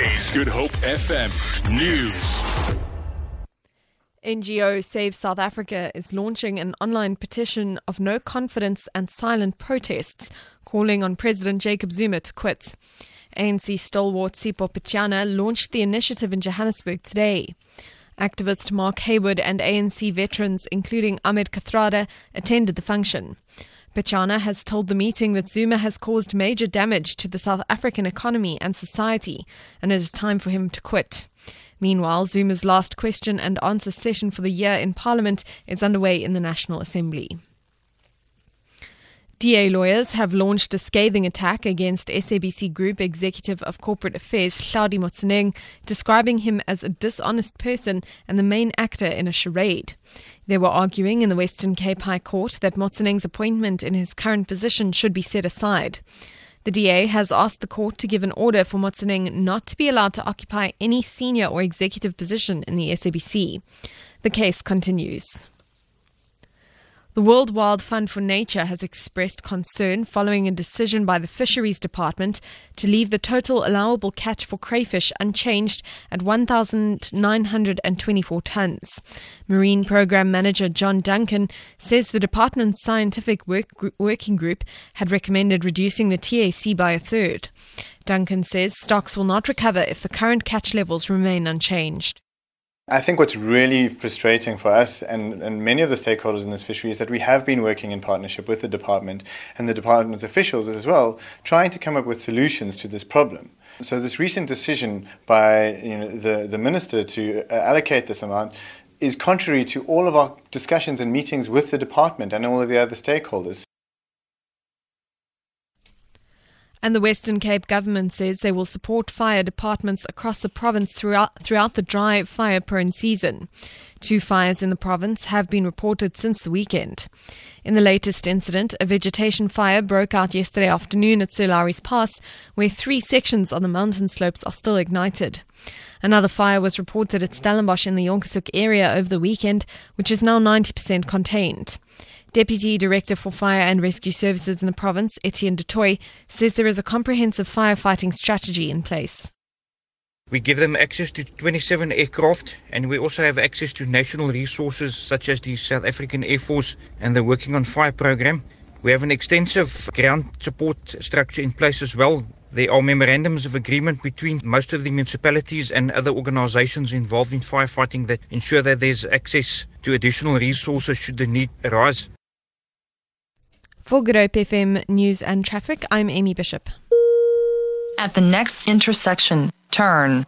Is Good Hope FM News. NGO Save South Africa is launching an online petition of no confidence and silent protests, calling on President Jacob Zuma to quit. ANC stalwart Sipho Pityana launched the initiative in Johannesburg today. Activist Mark Heywood and ANC veterans, including Ahmed Kathrada, attended the function. Pityana has told the meeting that Zuma has caused major damage to the South African economy and society, and it is time for him to quit. Meanwhile, Zuma's last question and answer session for the year in Parliament is underway in the National Assembly. DA lawyers have launched a scathing attack against SABC Group Executive of Corporate Affairs Hlaudi Motsoeneng, describing him as a dishonest person and the main actor in a charade. They were arguing in the Western Cape High Court that Motsoeneng's appointment in his current position should be set aside. The DA has asked the court to give an order for Motsoeneng not to be allowed to occupy any senior or executive position in the SABC. The case continues. The World Wide Fund for Nature has expressed concern following a decision by the Fisheries Department to leave the total allowable catch for crayfish unchanged at 1,924 tonnes. Marine Program Manager John Duncan says the department's scientific work, working group had recommended reducing the TAC by a third. Duncan says stocks will not recover if the current catch levels remain unchanged. I think what's really frustrating for us and, and many of the stakeholders in this fishery is that we have been working in partnership with the department and the department's officials as well, trying to come up with solutions to this problem. So this recent decision by you know, the, the minister to uh, allocate this amount is contrary to all of our discussions and meetings with the department and all of the other stakeholders. And the Western Cape government says they will support fire departments across the province throughout, throughout the dry, fire prone season. Two fires in the province have been reported since the weekend. In the latest incident, a vegetation fire broke out yesterday afternoon at Lowry's Pass, where three sections on the mountain slopes are still ignited. Another fire was reported at Stellenbosch in the Jonkershoek area over the weekend, which is now 90% contained. Deputy Director for Fire and Rescue Services in the province, Etienne du Toit, says there is a comprehensive firefighting strategy in place. We give them access to 27 aircraft and we also have access to national resources such as the South African Air Force and the Working on Fire program. We have an extensive ground support structure in place as well. There are memorandums of agreement between most of the municipalities and other organizations involved in firefighting that ensure that there's access to additional resources should the need arise. For Good Hope FM News and Traffic, I'm Amy Bishop. At the next intersection, turn